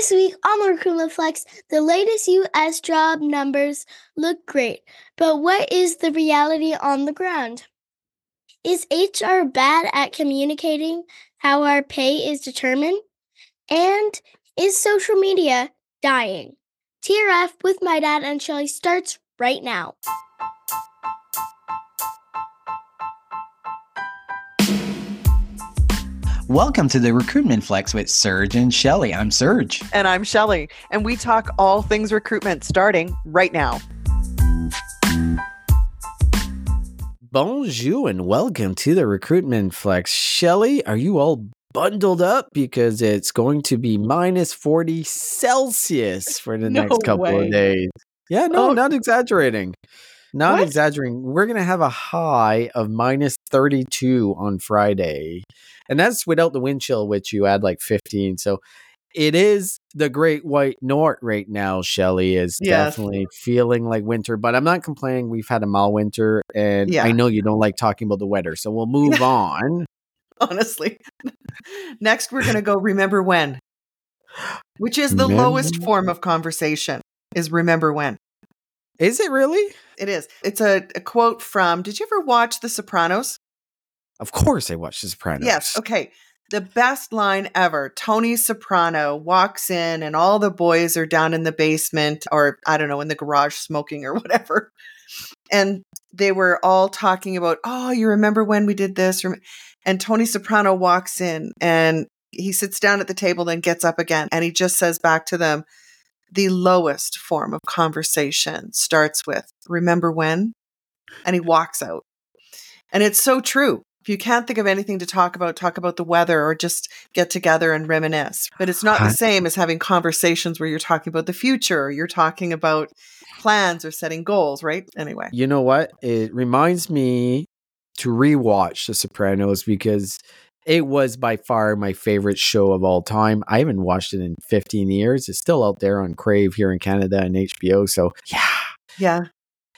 This week on Recruitment Flex, the latest U.S. job numbers look great, but what is the reality on the ground? Is HR bad at communicating how our pay is determined? And is social media dying? TRF with my dad and Shelly starts right now. Welcome to the Recruitment Flex with Serge and Shelly. I'm Serge. And I'm Shelly. And we talk all things recruitment starting right now. Bonjour and welcome to the Recruitment Flex. Shelly, are you all bundled up? Because it's going to be minus 40 Celsius for the No next couple way. of days. Yeah, no, Oh. not exaggerating. Not What? exaggerating. We're going to have a high of minus 32 on Friday. And that's without the wind chill, which you add like 15. So it is the great white north right now, Shelly, is Yes. definitely feeling like winter, but I'm not complaining. We've had a mild winter, and Yeah. I know you don't like talking about the weather. So we'll move on. Honestly. Next, we're going to go remember when, which is the lowest form of conversation, is remember when. Is it really? It is. It's a, a quote from, did you ever watch The Sopranos? Of course I watched The Sopranos. Yes. Okay. The best line ever. Tony Soprano walks in and all the boys are down in the basement or I don't know, in the garage smoking or whatever. And they were all talking about, "Oh, you remember when we did this?" And Tony Soprano walks in and he sits down at the table then gets up again and he just says back to them, "The lowest form of conversation starts with, "Remember when?" And he walks out. And it's so true. If you can't think of anything to talk about, talk about the weather or just get together and reminisce. But it's not the same as having conversations where you're talking about the future or you're talking about plans or setting goals, right? Anyway. You know what? It reminds me to rewatch The Sopranos because it was by far my favorite show of all time. I haven't watched it in 15 years. It's still out there on Crave here in Canada and HBO. So, yeah. Yeah.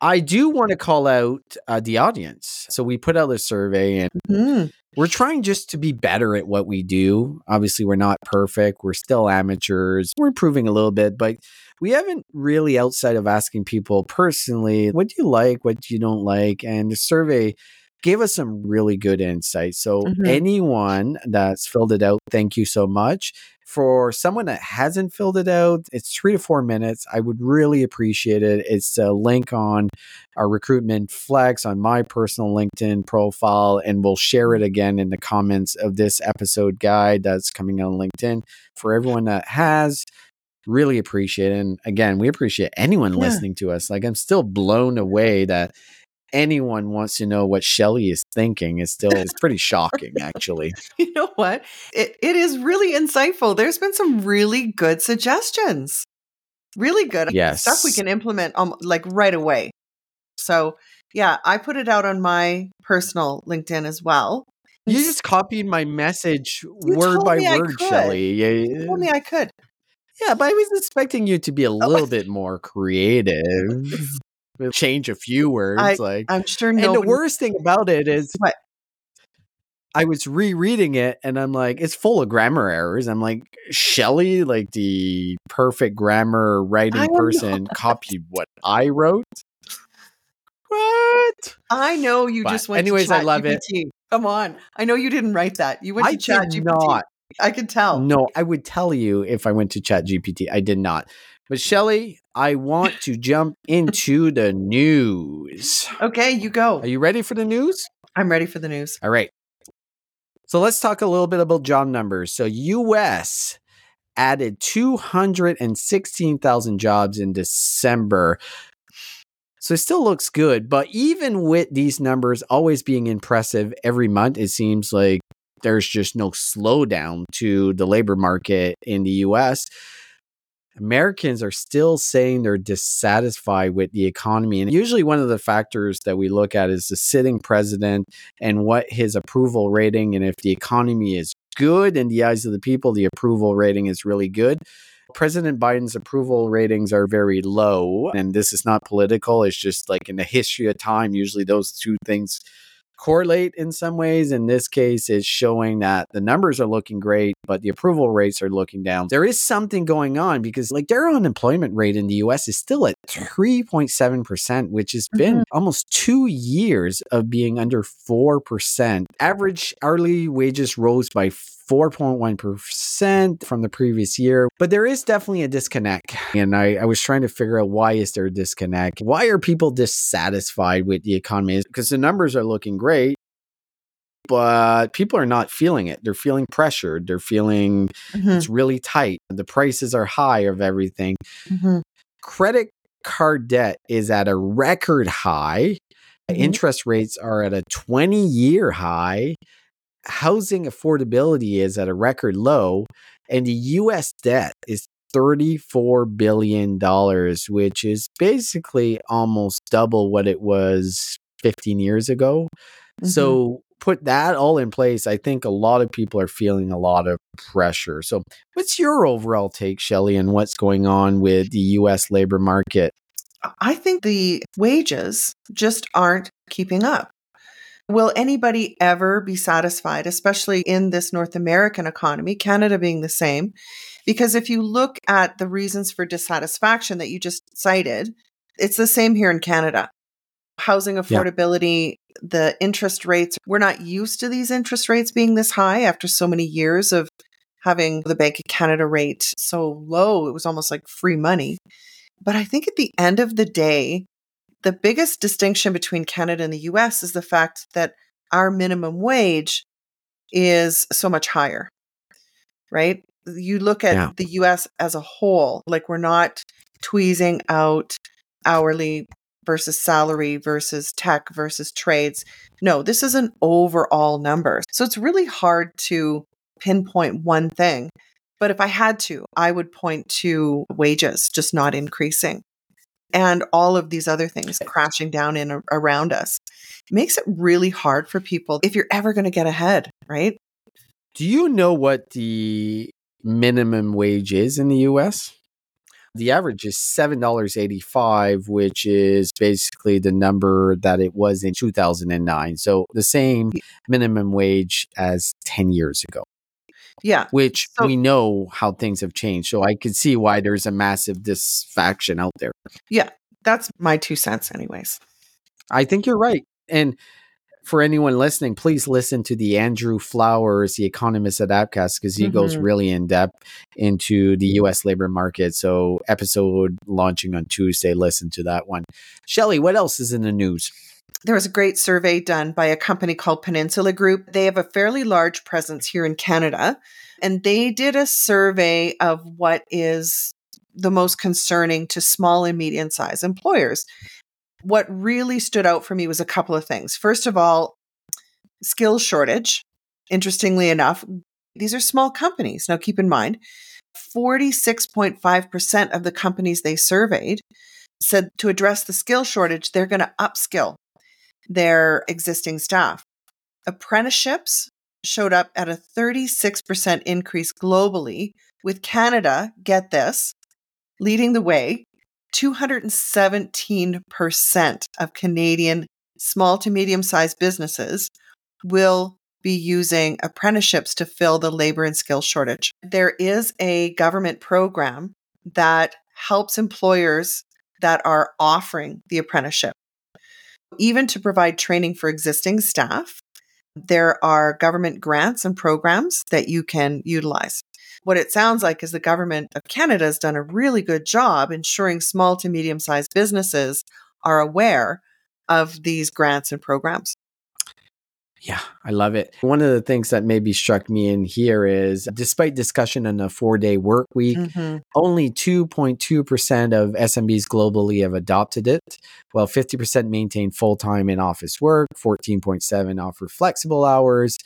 I do want to call out uh, the audience. So, we put out a survey and Mm. we're trying just to be better at what we do. Obviously, we're not perfect. We're still amateurs. We're improving a little bit, but we haven't really, outside of asking people personally, what do you like, what you don't like? And the survey gave us some really good insight. So, Mhm. anyone that's filled it out, thank you so much. For someone that hasn't filled it out, it's three to four minutes. I would really appreciate it. It's a link on our recruitment flex on my personal LinkedIn profile, and we'll share it again in the comments of this episode guide that's coming on LinkedIn. For everyone that has, really appreciate it. And again, we appreciate anyone Yeah. listening to us. Like I'm still blown away that anyone wants to know what Shelly is thinking. It's still it's pretty shocking, actually. You know what? It, it is really insightful. There's been some really good suggestions. Really good Yes. stuff we can implement um, like right away. So, yeah, I put it out on my personal LinkedIn as well. You just copied my message You word by word. Shelly. Yeah, You told me I could. Yeah, but I was expecting you to be a Oh. little bit more creative. Change a few words, like. I'm sure and the worst thing about it is, What? I was rereading it, and I'm like, it's full of grammar errors. I'm like, Shelley, like the perfect grammar writing person, copied what I wrote. What? I know you But just went anyways, to I love it. Come on. I know you didn't write that. You went I to chat did GPT. not. I could tell. No, I would tell you if I went to Chat GPT. I did not. But Shelly, I want to jump into the news. Okay, you go. Are you ready for the news? I'm ready for the news. All right. So let's talk a little bit about job numbers. So US added 216,000 jobs in December. So it still looks good, but even with these numbers always being impressive every month, it seems like there's just no slowdown to the labor market in the US. Americans are still saying they're dissatisfied with the economy. And usually, one of the factors that we look at is the sitting president and what his approval rating. And if the economy is good in the eyes of the people, the approval rating is really good. President Biden's approval ratings are very low. And this is not political, it's just like in the history of time, usually those two things correlate in some ways. In this case, it's showing that the numbers are looking great, but the approval rates are looking down. There is something going on because, like, their unemployment rate in the US is still at 3.7%, which has been Mhm. almost two years of being under 4%. Average hourly wages rose by 4.1% from the previous year. But there is definitely a disconnect. And I, I was trying to figure out why is there a disconnect? Why are people dissatisfied with the economy? Because the numbers are looking great. But people are not feeling it. They're feeling pressured. They're feeling Mhm, it's really tight. The prices are high of everything. mhm, Credit card debt is at a record high. Mhm. Interest rates are at a 20 year high. Housing affordability is at a record low. And the US debt is $34 billion, which is basically almost double what it was 15 years ago. mhm. So put that all in place. I think a lot of people are feeling a lot of pressure. So what's your overall take, Shelly, on what's going on with the US labor market? I think the wages just aren't keeping up. Will anybody ever be satisfied, especially in this North American economy, Canada being the same? Because if you look at the reasons for dissatisfaction that you just cited, it's the same here in Canada. Housing affordability, the interest rates, we're not used to these interest rates being this high after so many years of having the Bank of Canada rate so low. It was almost like free money. But I think at the end of the day, the biggest distinction between Canada and the US is the fact that our minimum wage is so much higher, right? You look at Yeah. the US as a whole, like we're not tweezing out hourly versus salary versus tech versus trades. No, this is an overall number. So it's really hard to pinpoint one thing. But if I had to, I would point to wages just not increasing and all of these other things crashing down in a- around us. It makes it really hard for people if you're ever going to get ahead, right? Do you know what the minimum wage is in the US? The average is $7.85, which is basically the number that it was in 2009. So the same minimum wage as 10 years ago. Yeah. which So- we know how things have changed. So I could see why there's a massive disfaction out there. Yeah. That's my two cents, anyways. I think you're right. And for anyone listening, please listen to the Andrew Flowers, the economist at Appcast, because he goes Mhm. really in depth into the US labor market. So, episode launching on Tuesday, listen to that one. Shelly, what else is in the news? There was a great survey done by a company called Peninsula Group. They have a fairly large presence here in Canada, and they did a survey of what is the most concerning to small and medium sized employers. What really stood out for me was a couple of things. First of all, skill shortage. Interestingly enough, these are small companies. Now, keep in mind, 46.5% of the companies they surveyed said to address the skill shortage, they're going to upskill their existing staff. Apprenticeships showed up at a 36% increase globally, with Canada, get this, leading the way. 217% of Canadian small to medium sized businesses will be using apprenticeships to fill the labor and skill shortage. There is a government program that helps employers that are offering the apprenticeship. Even to provide training for existing staff, there are government grants and programs that you can utilize. What it sounds like is the government of Canada has done a really good job ensuring small to medium sized businesses are aware of these grants and programs. Yeah, I love it. One of the things that maybe struck me in here is despite discussion on a four day work week, Mhm. only 2.2% of SMBs globally have adopted it, while 50% maintain full time in office work, 14.7 offer flexible hours,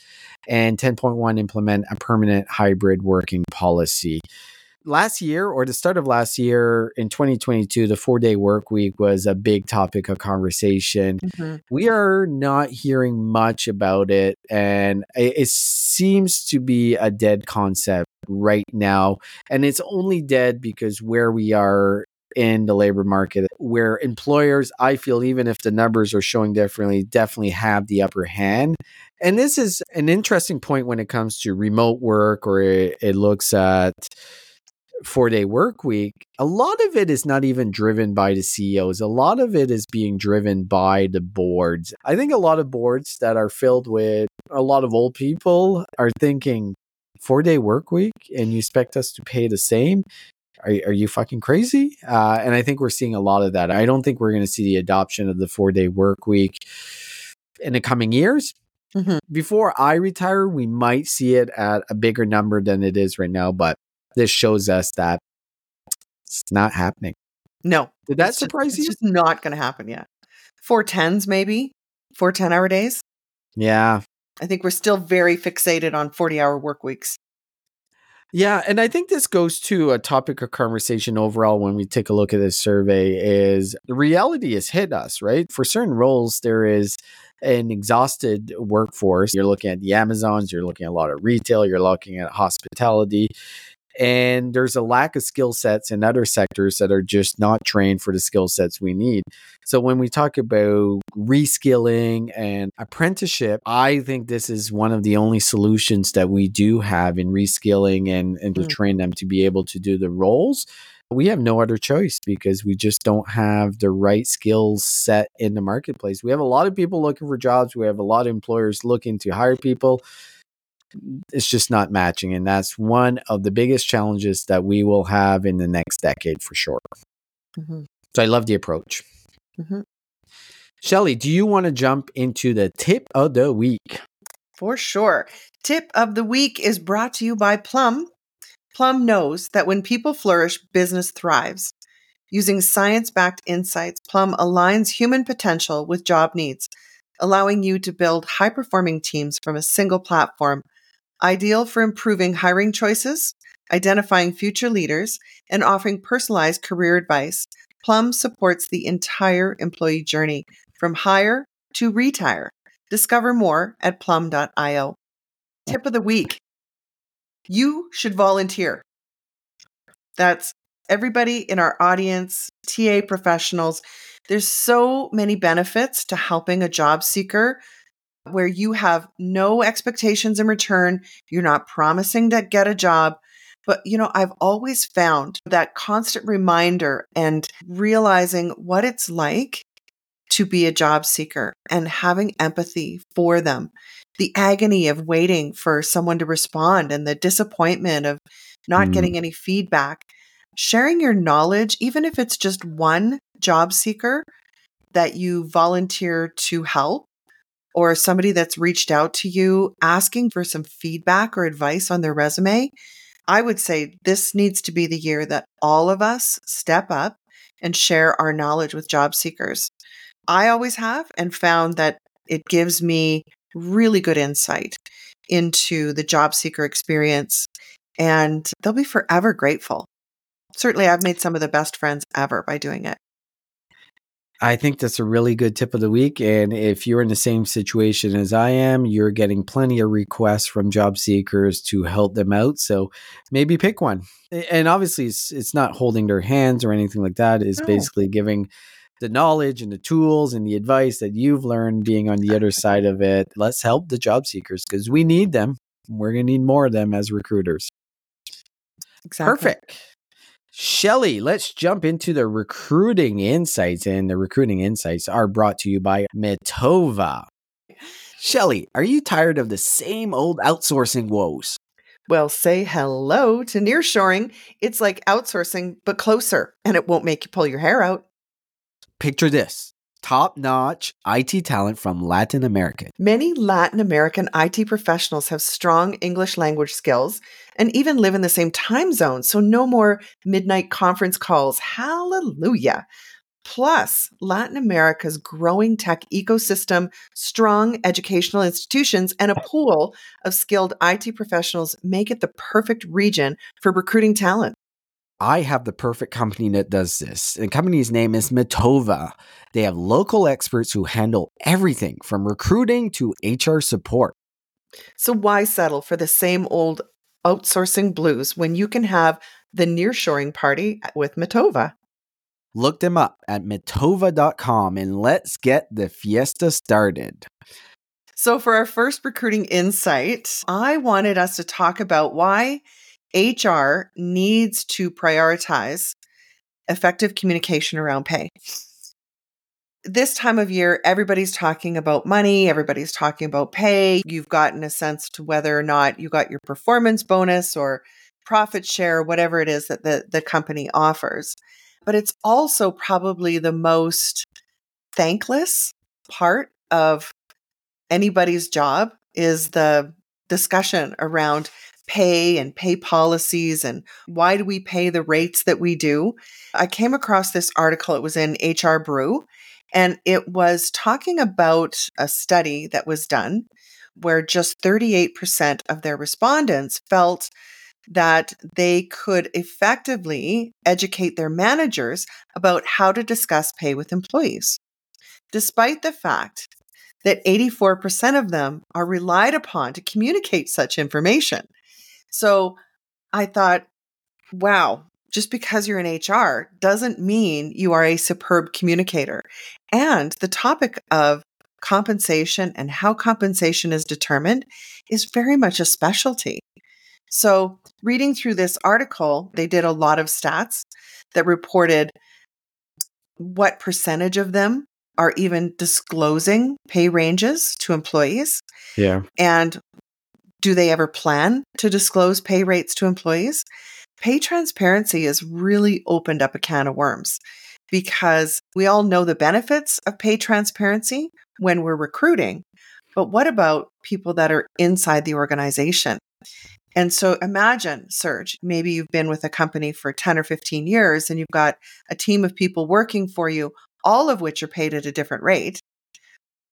and 10.1 implement a permanent hybrid working policy. Last year, or the start of last year in 2022, the four day work week was a big topic of conversation Mhm. we are not hearing much about it and it, it seems to be a dead concept right now and it's only dead because where we are in the labor market where employers, I feel, even if the numbers are showing differently, definitely have the upper hand. And this is an interesting point when it comes to remote work or it, it looks at four day work week. A lot of it is not even driven by the CEOs. A lot of it is being driven by the boards. I think a lot of boards that are filled with a lot of old people are thinking, four day work week and you expect us to pay the same? Are, are you fucking crazy? Uh, and I think we're seeing a lot of that. I don't think we're going to see the adoption of the four day work week in the coming years. Mhm. Before I retire, we might see it at a bigger number than it is right now, but this shows us that it's not happening. No. Did that it's just- surprise it's just not going to happen yet. Four tens, maybe four 10 hour days. yeah. I think we're still very fixated on 40 hour work weeks. Yeah, and I think this goes to a topic of conversation overall when we take a look at this survey is the reality has hit us, right? For certain roles there is an exhausted workforce. You're looking at the Amazons, you're looking at a lot of retail, you're looking at hospitality. And there's a lack of skill sets in other sectors that are just not trained for the skill sets we need. So when we talk about reskilling and apprenticeship, I think this is one of the only solutions that we do have in reskilling and, and to Mm. train them to be able to do the roles. We have no other choice because we just don't have the right skills set in the marketplace. We have a lot of people looking for jobs. We have a lot of employers looking to hire people. It's just not matching. And that's one of the biggest challenges that we will have in the next decade for sure. Mhm. So I love the approach. Mhm. Shelly, do you want to jump into the tip of the week? For sure. Tip of the week is brought to you by Plum. Plum knows that when people flourish, business thrives. Using science backed insights, Plum aligns human potential with job needs, allowing you to build high performing teams from a single platform, ideal for improving hiring choices, identifying future leaders, and offering personalized career advice. Plum supports the entire employee journey from hire to retire. Discover more at plum.io. Tip of the week you should volunteer. That's everybody in our audience, TA professionals. There's so many benefits to helping a job seeker where you have no expectations in return. You're not promising to get a job. But, you know, I've always found that constant reminder and realizing what it's like to be a job seeker and having empathy for them. The agony of waiting for someone to respond and the disappointment of not Mm. getting any feedback. Sharing your knowledge, even if it's just one job seeker that you volunteer to help, or somebody that's reached out to you asking for some feedback or advice on their resume, I would say this needs to be the year that all of us step up and share our knowledge with job seekers. I always have and found that it gives me really good insight into the job seeker experience, and they'll be forever grateful. Certainly, I've made some of the best friends ever by doing it. I think that's a really good tip of the week. And if you're in the same situation as I am, you're getting plenty of requests from job seekers to help them out. So maybe pick one. And obviously, it's, it's not holding their hands or anything like that. It's No. basically giving the knowledge and the tools and the advice that you've learned being on the other side of it. Let's help the job seekers because we need them. We're going to need more of them as recruiters. Exactly. Perfect. Shelly, let's jump into the recruiting insights. And the recruiting insights are brought to you by Metova. Shelly, are you tired of the same old outsourcing woes? Well, say hello to nearshoring. It's like outsourcing, but closer, and it won't make you pull your hair out. Picture this top notch IT talent from Latin America. Many Latin American IT professionals have strong English language skills and even live in the same time zone, so no more midnight conference calls. Hallelujah. Plus, Latin America's growing tech ecosystem, strong educational institutions, and a pool of skilled IT professionals make it the perfect region for recruiting talent. I have the perfect company that does this. The company's name is Metova. They have local experts who handle everything from recruiting to HR support. So, why settle for the same old outsourcing blues when you can have the nearshoring party with Metova? Look them up at metova.com and let's get the fiesta started. So, for our first recruiting insight, I wanted us to talk about why HR needs to prioritize effective communication around pay. This time of year, everybody's talking about money, everybody's talking about pay. You've gotten a sense to whether or not you got your performance bonus or profit share, whatever it is that the, the company offers. But it's also probably the most thankless part of anybody's job is the discussion around pay and pay policies and why do we pay the rates that we do. I came across this article, it was in HR Brew, and it was talking about a study that was done where just 38% of their respondents felt that they could effectively educate their managers about how to discuss pay with employees, despite the fact that 84% of them are relied upon to communicate such information. So I thought, wow, just because you're in HR doesn't mean you are a superb communicator. And the topic of compensation and how compensation is determined is very much a specialty. So, reading through this article, they did a lot of stats that reported what percentage of them are even disclosing pay ranges to employees. Yeah. And do they ever plan to disclose pay rates to employees? Pay transparency has really opened up a can of worms because we all know the benefits of pay transparency when we're recruiting. But what about people that are inside the organization? And so imagine, Serge, maybe you've been with a company for 10 or 15 years and you've got a team of people working for you, all of which are paid at a different rate.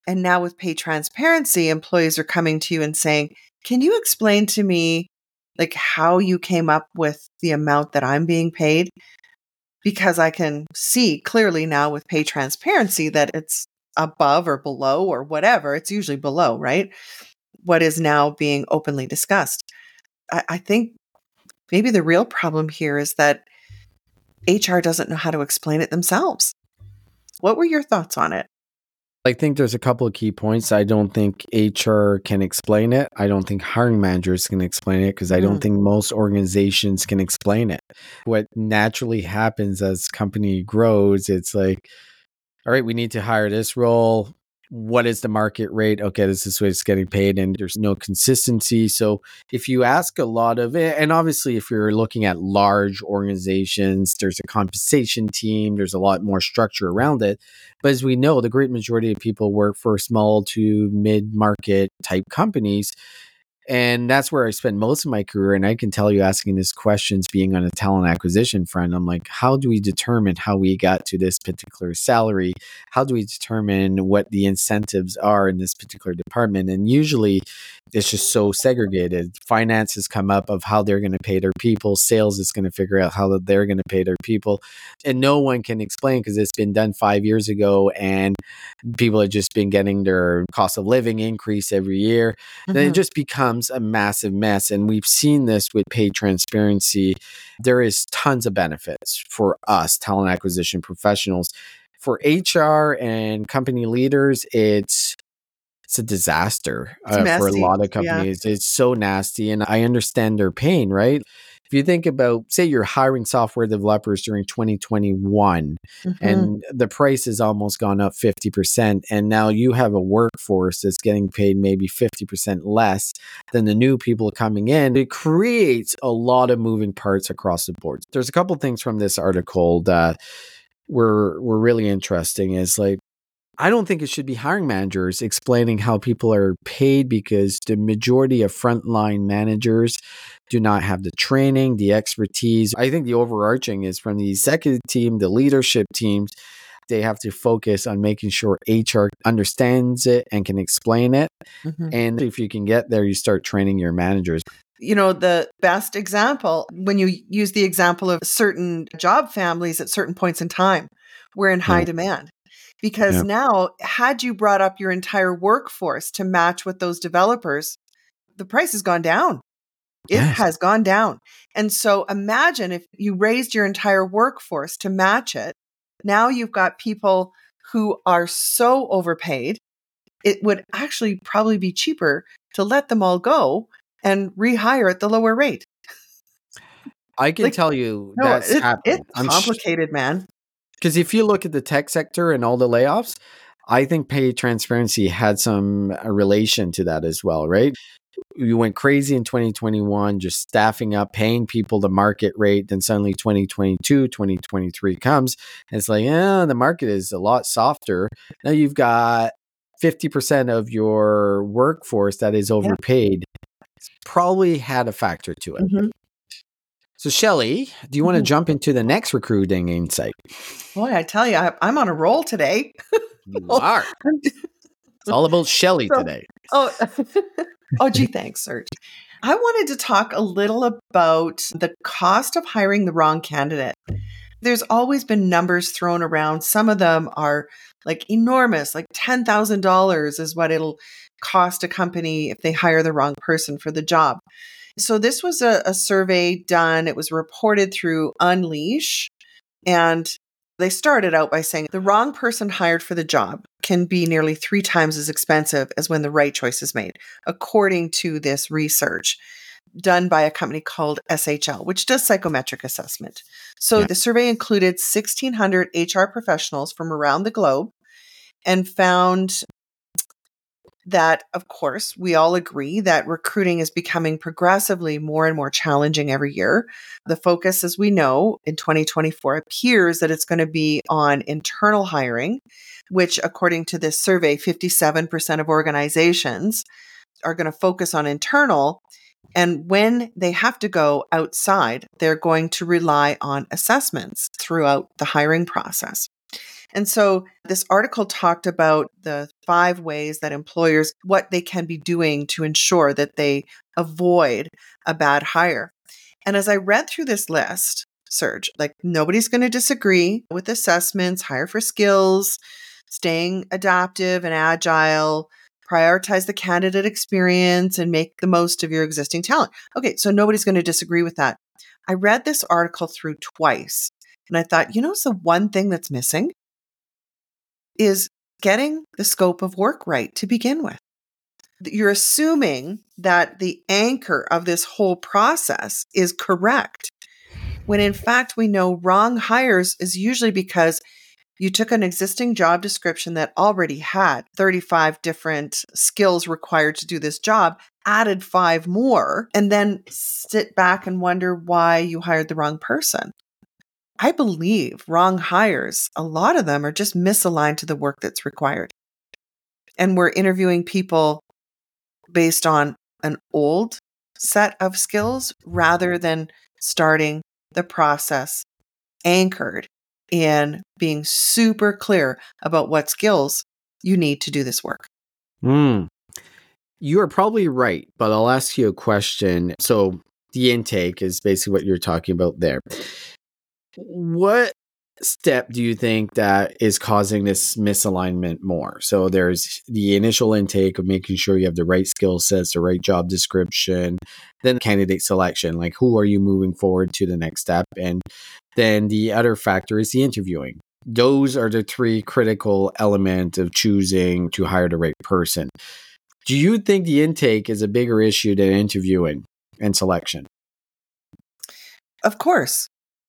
And now with pay transparency, employees are coming to you and saying, Can you explain to me like how you came up with the amount that I'm being paid? Because I can see clearly now with pay transparency that it's above or below or whatever. It's usually below, right? What is now being openly discussed. I, I think maybe the real problem here is that HR doesn't know how to explain it themselves. What were your thoughts on it? I think there's a couple of key points. I don't think HR can explain it. I don't think hiring managers can explain it because I don't mm. think most organizations can explain it. What naturally happens as company grows, it's like, all right, we need to hire this role what is the market rate? Okay, this is what it's getting paid, and there's no consistency. So if you ask a lot of it, and obviously if you're looking at large organizations, there's a compensation team, there's a lot more structure around it. But as we know, the great majority of people work for small to mid market type companies. And that's where I spent most of my career. And I can tell you, asking these questions, being on a talent acquisition front, I'm like, how do we determine how we got to this particular salary? How do we determine what the incentives are in this particular department? And usually it's just so segregated. Finance has come up of how they're going to pay their people, sales is going to figure out how they're going to pay their people. And no one can explain because it's been done five years ago and people have just been getting their cost of living increase every year. Mm-hmm. Then it just becomes becomes a massive mess. And we've seen this with pay transparency. There is tons of benefits for us, talent acquisition professionals. For HR and company leaders, it's it's a disaster uh, for a lot of companies. Yeah. It's so nasty, and I understand their pain, right? You think about say you're hiring software developers during 2021 mm-hmm. and the price has almost gone up 50% and now you have a workforce that's getting paid maybe 50% less than the new people coming in it creates a lot of moving parts across the board there's a couple things from this article that were were really interesting is like I don't think it should be hiring managers explaining how people are paid because the majority of frontline managers do not have the training, the expertise. I think the overarching is from the executive team, the leadership teams. They have to focus on making sure HR understands it and can explain it. Mm-hmm. And if you can get there, you start training your managers. You know, the best example, when you use the example of certain job families at certain points in time, we're in high yeah. demand because yeah. now had you brought up your entire workforce to match with those developers the price has gone down it yes. has gone down and so imagine if you raised your entire workforce to match it Now you've got people who are so overpaid. It would actually probably be cheaper to let them all go and rehire at the lower rate. I can Like, tell you No, that's it- happening. it's complicated, man. Because if you look at the tech sector and all the layoffs, I think pay transparency had some uh, relation to that as well, right? You went crazy in 2021, just staffing up, paying people the market rate. Then suddenly 2022, 2023 comes. And it's like, yeah, the market is a lot softer. Now you've got 50% of your workforce that is overpaid. It's probably had a factor to it. Mhm. So, Shelly, do you want to Mhm. jump into the next recruiting insight? Boy, I tell you, I, I'm on a roll today. You are. It's all about Shelly So- today. Oh, oh, gee, thanks, Serge. I wanted to talk a little about the cost of hiring the wrong candidate. There's always been numbers thrown around. Some of them are like enormous, like $10,000 is what it'll cost a company if they hire the wrong person for the job. So, this was a, a survey done, it was reported through Unleash. And they started out by saying the wrong person hired for the job can be nearly three times as expensive as when the right choice is made, according to this research done by a company called SHL, which does psychometric assessment. So Yeah. the survey included 1,600 HR professionals from around the globe and found that, of course, we all agree that recruiting is becoming progressively more and more challenging every year. The focus, as we know, in 2024 appears that it's going to be on internal hiring, which, according to this survey, 57% of organizations are going to focus on internal. And when they have to go outside, they're going to rely on assessments throughout the hiring process. And so this article talked about the five ways that employers, what they can be doing to ensure that they avoid a bad hire. And as I read through this list, Serge, like nobody's going to disagree with assessments, hire for skills, staying adaptive and agile, prioritize the candidate experience, and make the most of your existing talent. Okay, so nobody's going to disagree with that. I read this article through twice and I thought, you know, it's the one thing that's missing is getting the scope of work right to begin with. You're assuming that the anchor of this whole process is correct, when in fact we know wrong hires is usually because you took an existing job description that already had 35 different skills required to do this job, added five more, and then sit back and wonder why you hired the wrong person. I believe wrong hires, a lot of them are just misaligned to the work that's required. And we're interviewing people based on an old set of skills rather than starting the process anchored in being super clear about what skills you need to do this work. Mm. You are probably right, but I'll ask you a question. So, the intake is basically what you're talking about there. What step do you think that is causing this misalignment more? So, there's the initial intake of making sure you have the right skill sets, the right job description, then candidate selection, like who are you moving forward to the next step? And then the other factor is the interviewing. Those are the three critical elements of choosing to hire the right person. Do you think the intake is a bigger issue than interviewing and selection? Of course,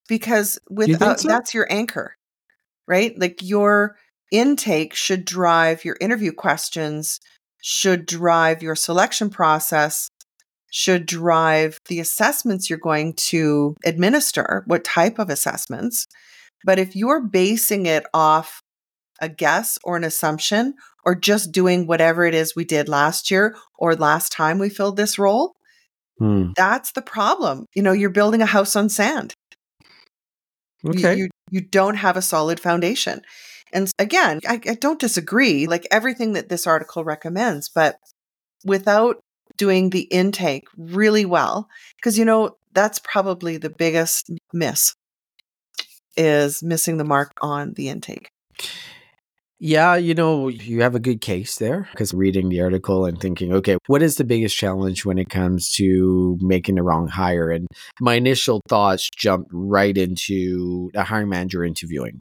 because without so? that's your anchor, right? Like your intake should drive your interview questions, should drive your selection process, should drive the assessments you're going to administer, what type of assessments. But if you're basing it off a guess or an assumption, or just doing whatever it is we did last year or last time we filled this role, Hmm. that's the problem. You know, you're building a house on sand. You- Okay. You, you, don't have a solid foundation. And again, I, I don't disagree, like everything that this article recommends, but without doing the intake really well, because, you know, that's probably the biggest miss is missing the mark on the intake. Yeah, you know, you have a good case there because reading the article and thinking, okay, what is the biggest challenge when it comes to making the wrong hire? And my initial thoughts jumped right into the hiring manager interviewing.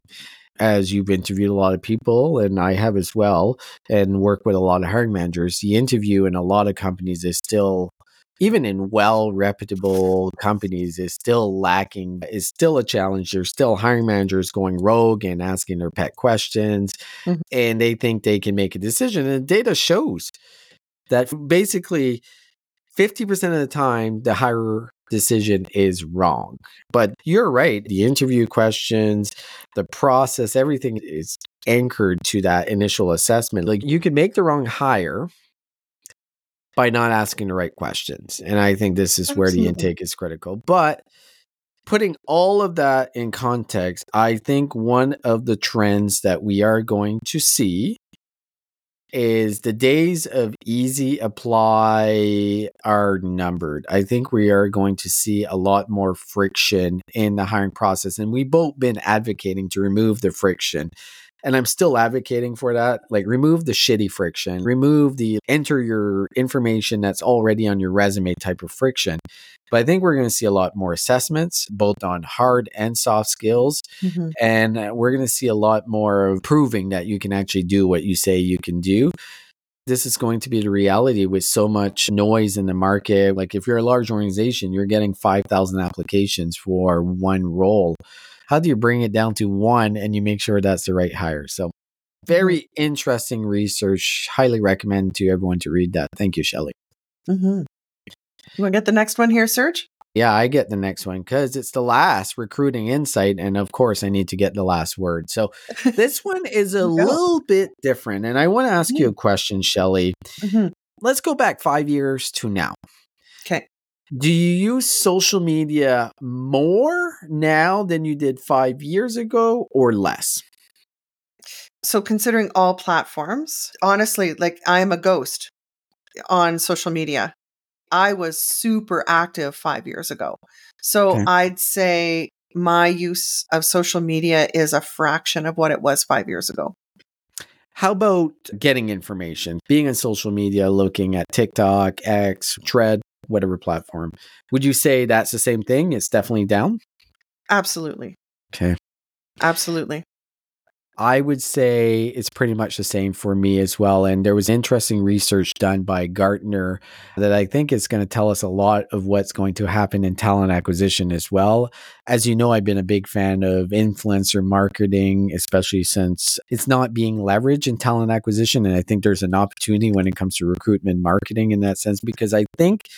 As you've interviewed a lot of people, and I have as well, and work with a lot of hiring managers, the interview in a lot of companies is still, even in well reputable companies, is still lacking, is still a challenge. There's still hiring managers going rogue and asking their pet questions, Mhm. and they think they can make a decision. And data shows that basically 50% of the time, the hirer decision is wrong. But you're right. The interview questions, the process, everything is anchored to that initial assessment. Like you can make the wrong hire by not asking the right questions. And I think this is where the intake is critical. But putting all of that in context, I think one of the trends that we are going to see is the days of easy apply are numbered. I think we are going to see a lot more friction in the hiring process. And we've both been advocating to remove the friction. And I'm still advocating for that. Like, remove the shitty friction, remove the enter your information that's already on your resume type of friction. But I think we're going to see a lot more assessments, both on hard and soft skills. Mhm. And uh, we're going to see a lot more of proving that you can actually do what you say you can do. This is going to be the reality with so much noise in the market. Like, if you're a large organization, you're getting 5,000 applications for one role. How do you bring it down to one and you make sure that's the right hire? So, very interesting research. Highly recommend to everyone to read that. Thank you, Shelley. Mhm. You want to get the next one here, Serge? Yeah, I get the next one because it's the last recruiting insight. And of course, I need to get the last word. So this one is a Go. little bit different. And I want to ask you a question, Shelly. Mhm. Let's go back five years to now. Okay. Do you use social media more now than you did five years ago or less? So, considering all platforms, honestly, like I am a ghost on social media. I was super active five years ago. So, Okay. I'd say my use of social media is a fraction of what it was five years ago. How about getting information, being on social media, looking at TikTok, X, Tread, whatever platform? Would you say that's the same thing? It's definitely down? Absolutely. Okay. Absolutely. I would say it's pretty much the same for me as well. And there was interesting research done by Gartner that I think is going to tell us a lot of what's going to happen in talent acquisition as well. As you know, I've been a big fan of influencer marketing, especially since it's not being leveraged in talent acquisition. And I think there's an opportunity when it comes to recruitment marketing in that sense, because I think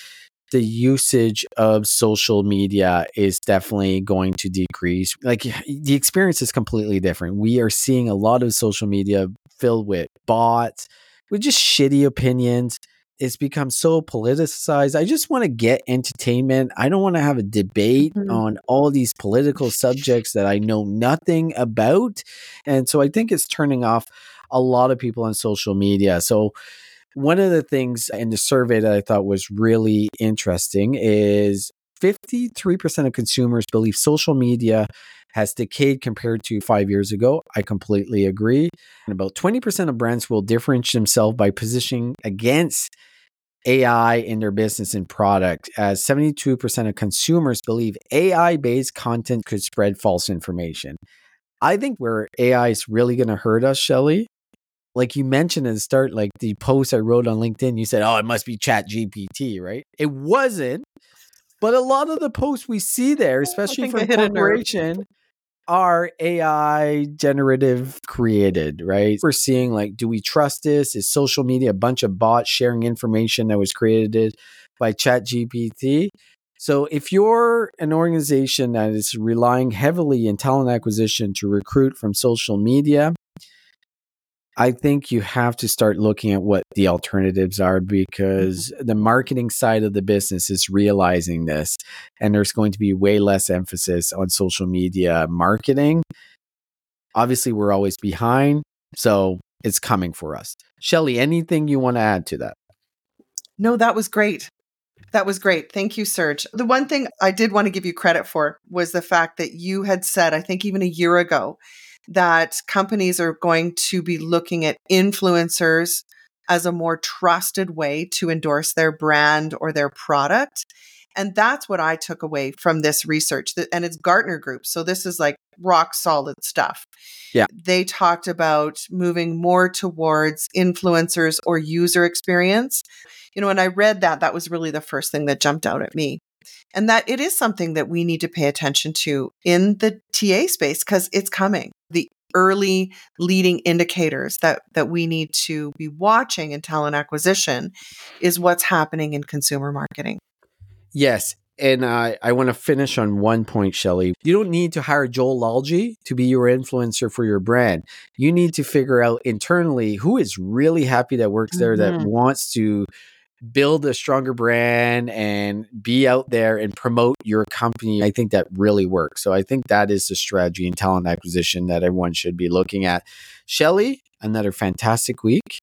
the usage of social media is definitely going to decrease. Like the experience is completely different. We are seeing a lot of social media filled with bots, with just shitty opinions. It's become so politicized. I just want to get entertainment. I don't want to have a debate Mhm. on all these political subjects that I know nothing about. And so I think it's turning off a lot of people on social media. So one of the things in the survey that I thought was really interesting is 53% of consumers believe social media has decayed compared to five years ago. I completely agree. And about 20% of brands will differentiate themselves by positioning against AI in their business and product, as 72% of consumers believe AI based content could spread false information. I think where AI is really going to hurt us, Shelly, like you mentioned at the start, like the post I wrote on LinkedIn, you said, oh, it must be Chat GPT, right? It wasn't. But a lot of the posts we see there, especially from hit a nerve. corporation, are AI generative created, right? We're seeing like, do we trust this? Is social media a bunch of bots sharing information that was created by Chat GPT? So if you're an organization that is relying heavily in talent acquisition to recruit from social media, I think you have to start looking at what the alternatives are mm-hmm. because the marketing side of the business is realizing this and there's going to be way less emphasis on social media marketing. Obviously, we're always behind, so it's coming for us. Shelly, anything you want to add to that? No, that was great. That was great. Thank you, Serge. The one thing I did want to give you credit for was the fact that you had said, I think even a year ago, that companies are going to be looking at influencers as a more trusted way to endorse their brand or their product. And that's what I took away from this research. And it's Gartner Group. So this is like rock solid stuff. Yeah. They talked about moving more towards influencers or user experience. You know, when I read that, that was really the first thing that jumped out at me. And that it is something that we need to pay attention to in the TA space because it's coming. The early leading indicators that that we need to be watching in talent acquisition is what's happening in consumer marketing. Yes. And uh, I want to finish on one point, Shelly. You don't need to hire Joel Lalgee to be your influencer for your brand. You need to figure out internally who is really happy that works there, Mhm. that wants to build a stronger brand and be out there and promote your company. I think that really works. So I think that is the strategy in talent acquisition that everyone should be looking at. Shelly, another fantastic week.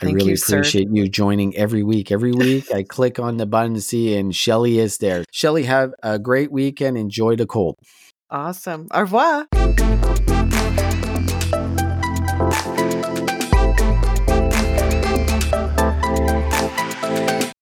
I really you, sir. appreciate you joining every week. Every week I click on the button to see and Shelly is there. Shelly, have a great weekend. Enjoy the cold. Awesome. Au revoir.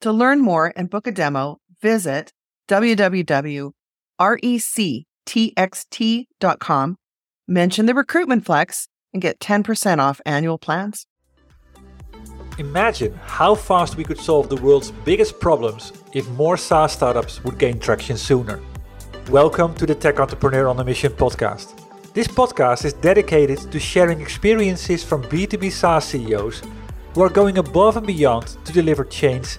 To learn more and book a demo, visit www.rectxt.com, mention the recruitment flex, and get 10% off annual plans. Imagine how fast we could solve the world's biggest problems if more SaaS startups would gain traction sooner. Welcome to the Tech Entrepreneur on a Mission podcast. This podcast is dedicated to sharing experiences from B2B SaaS CEOs who are going above and beyond to deliver change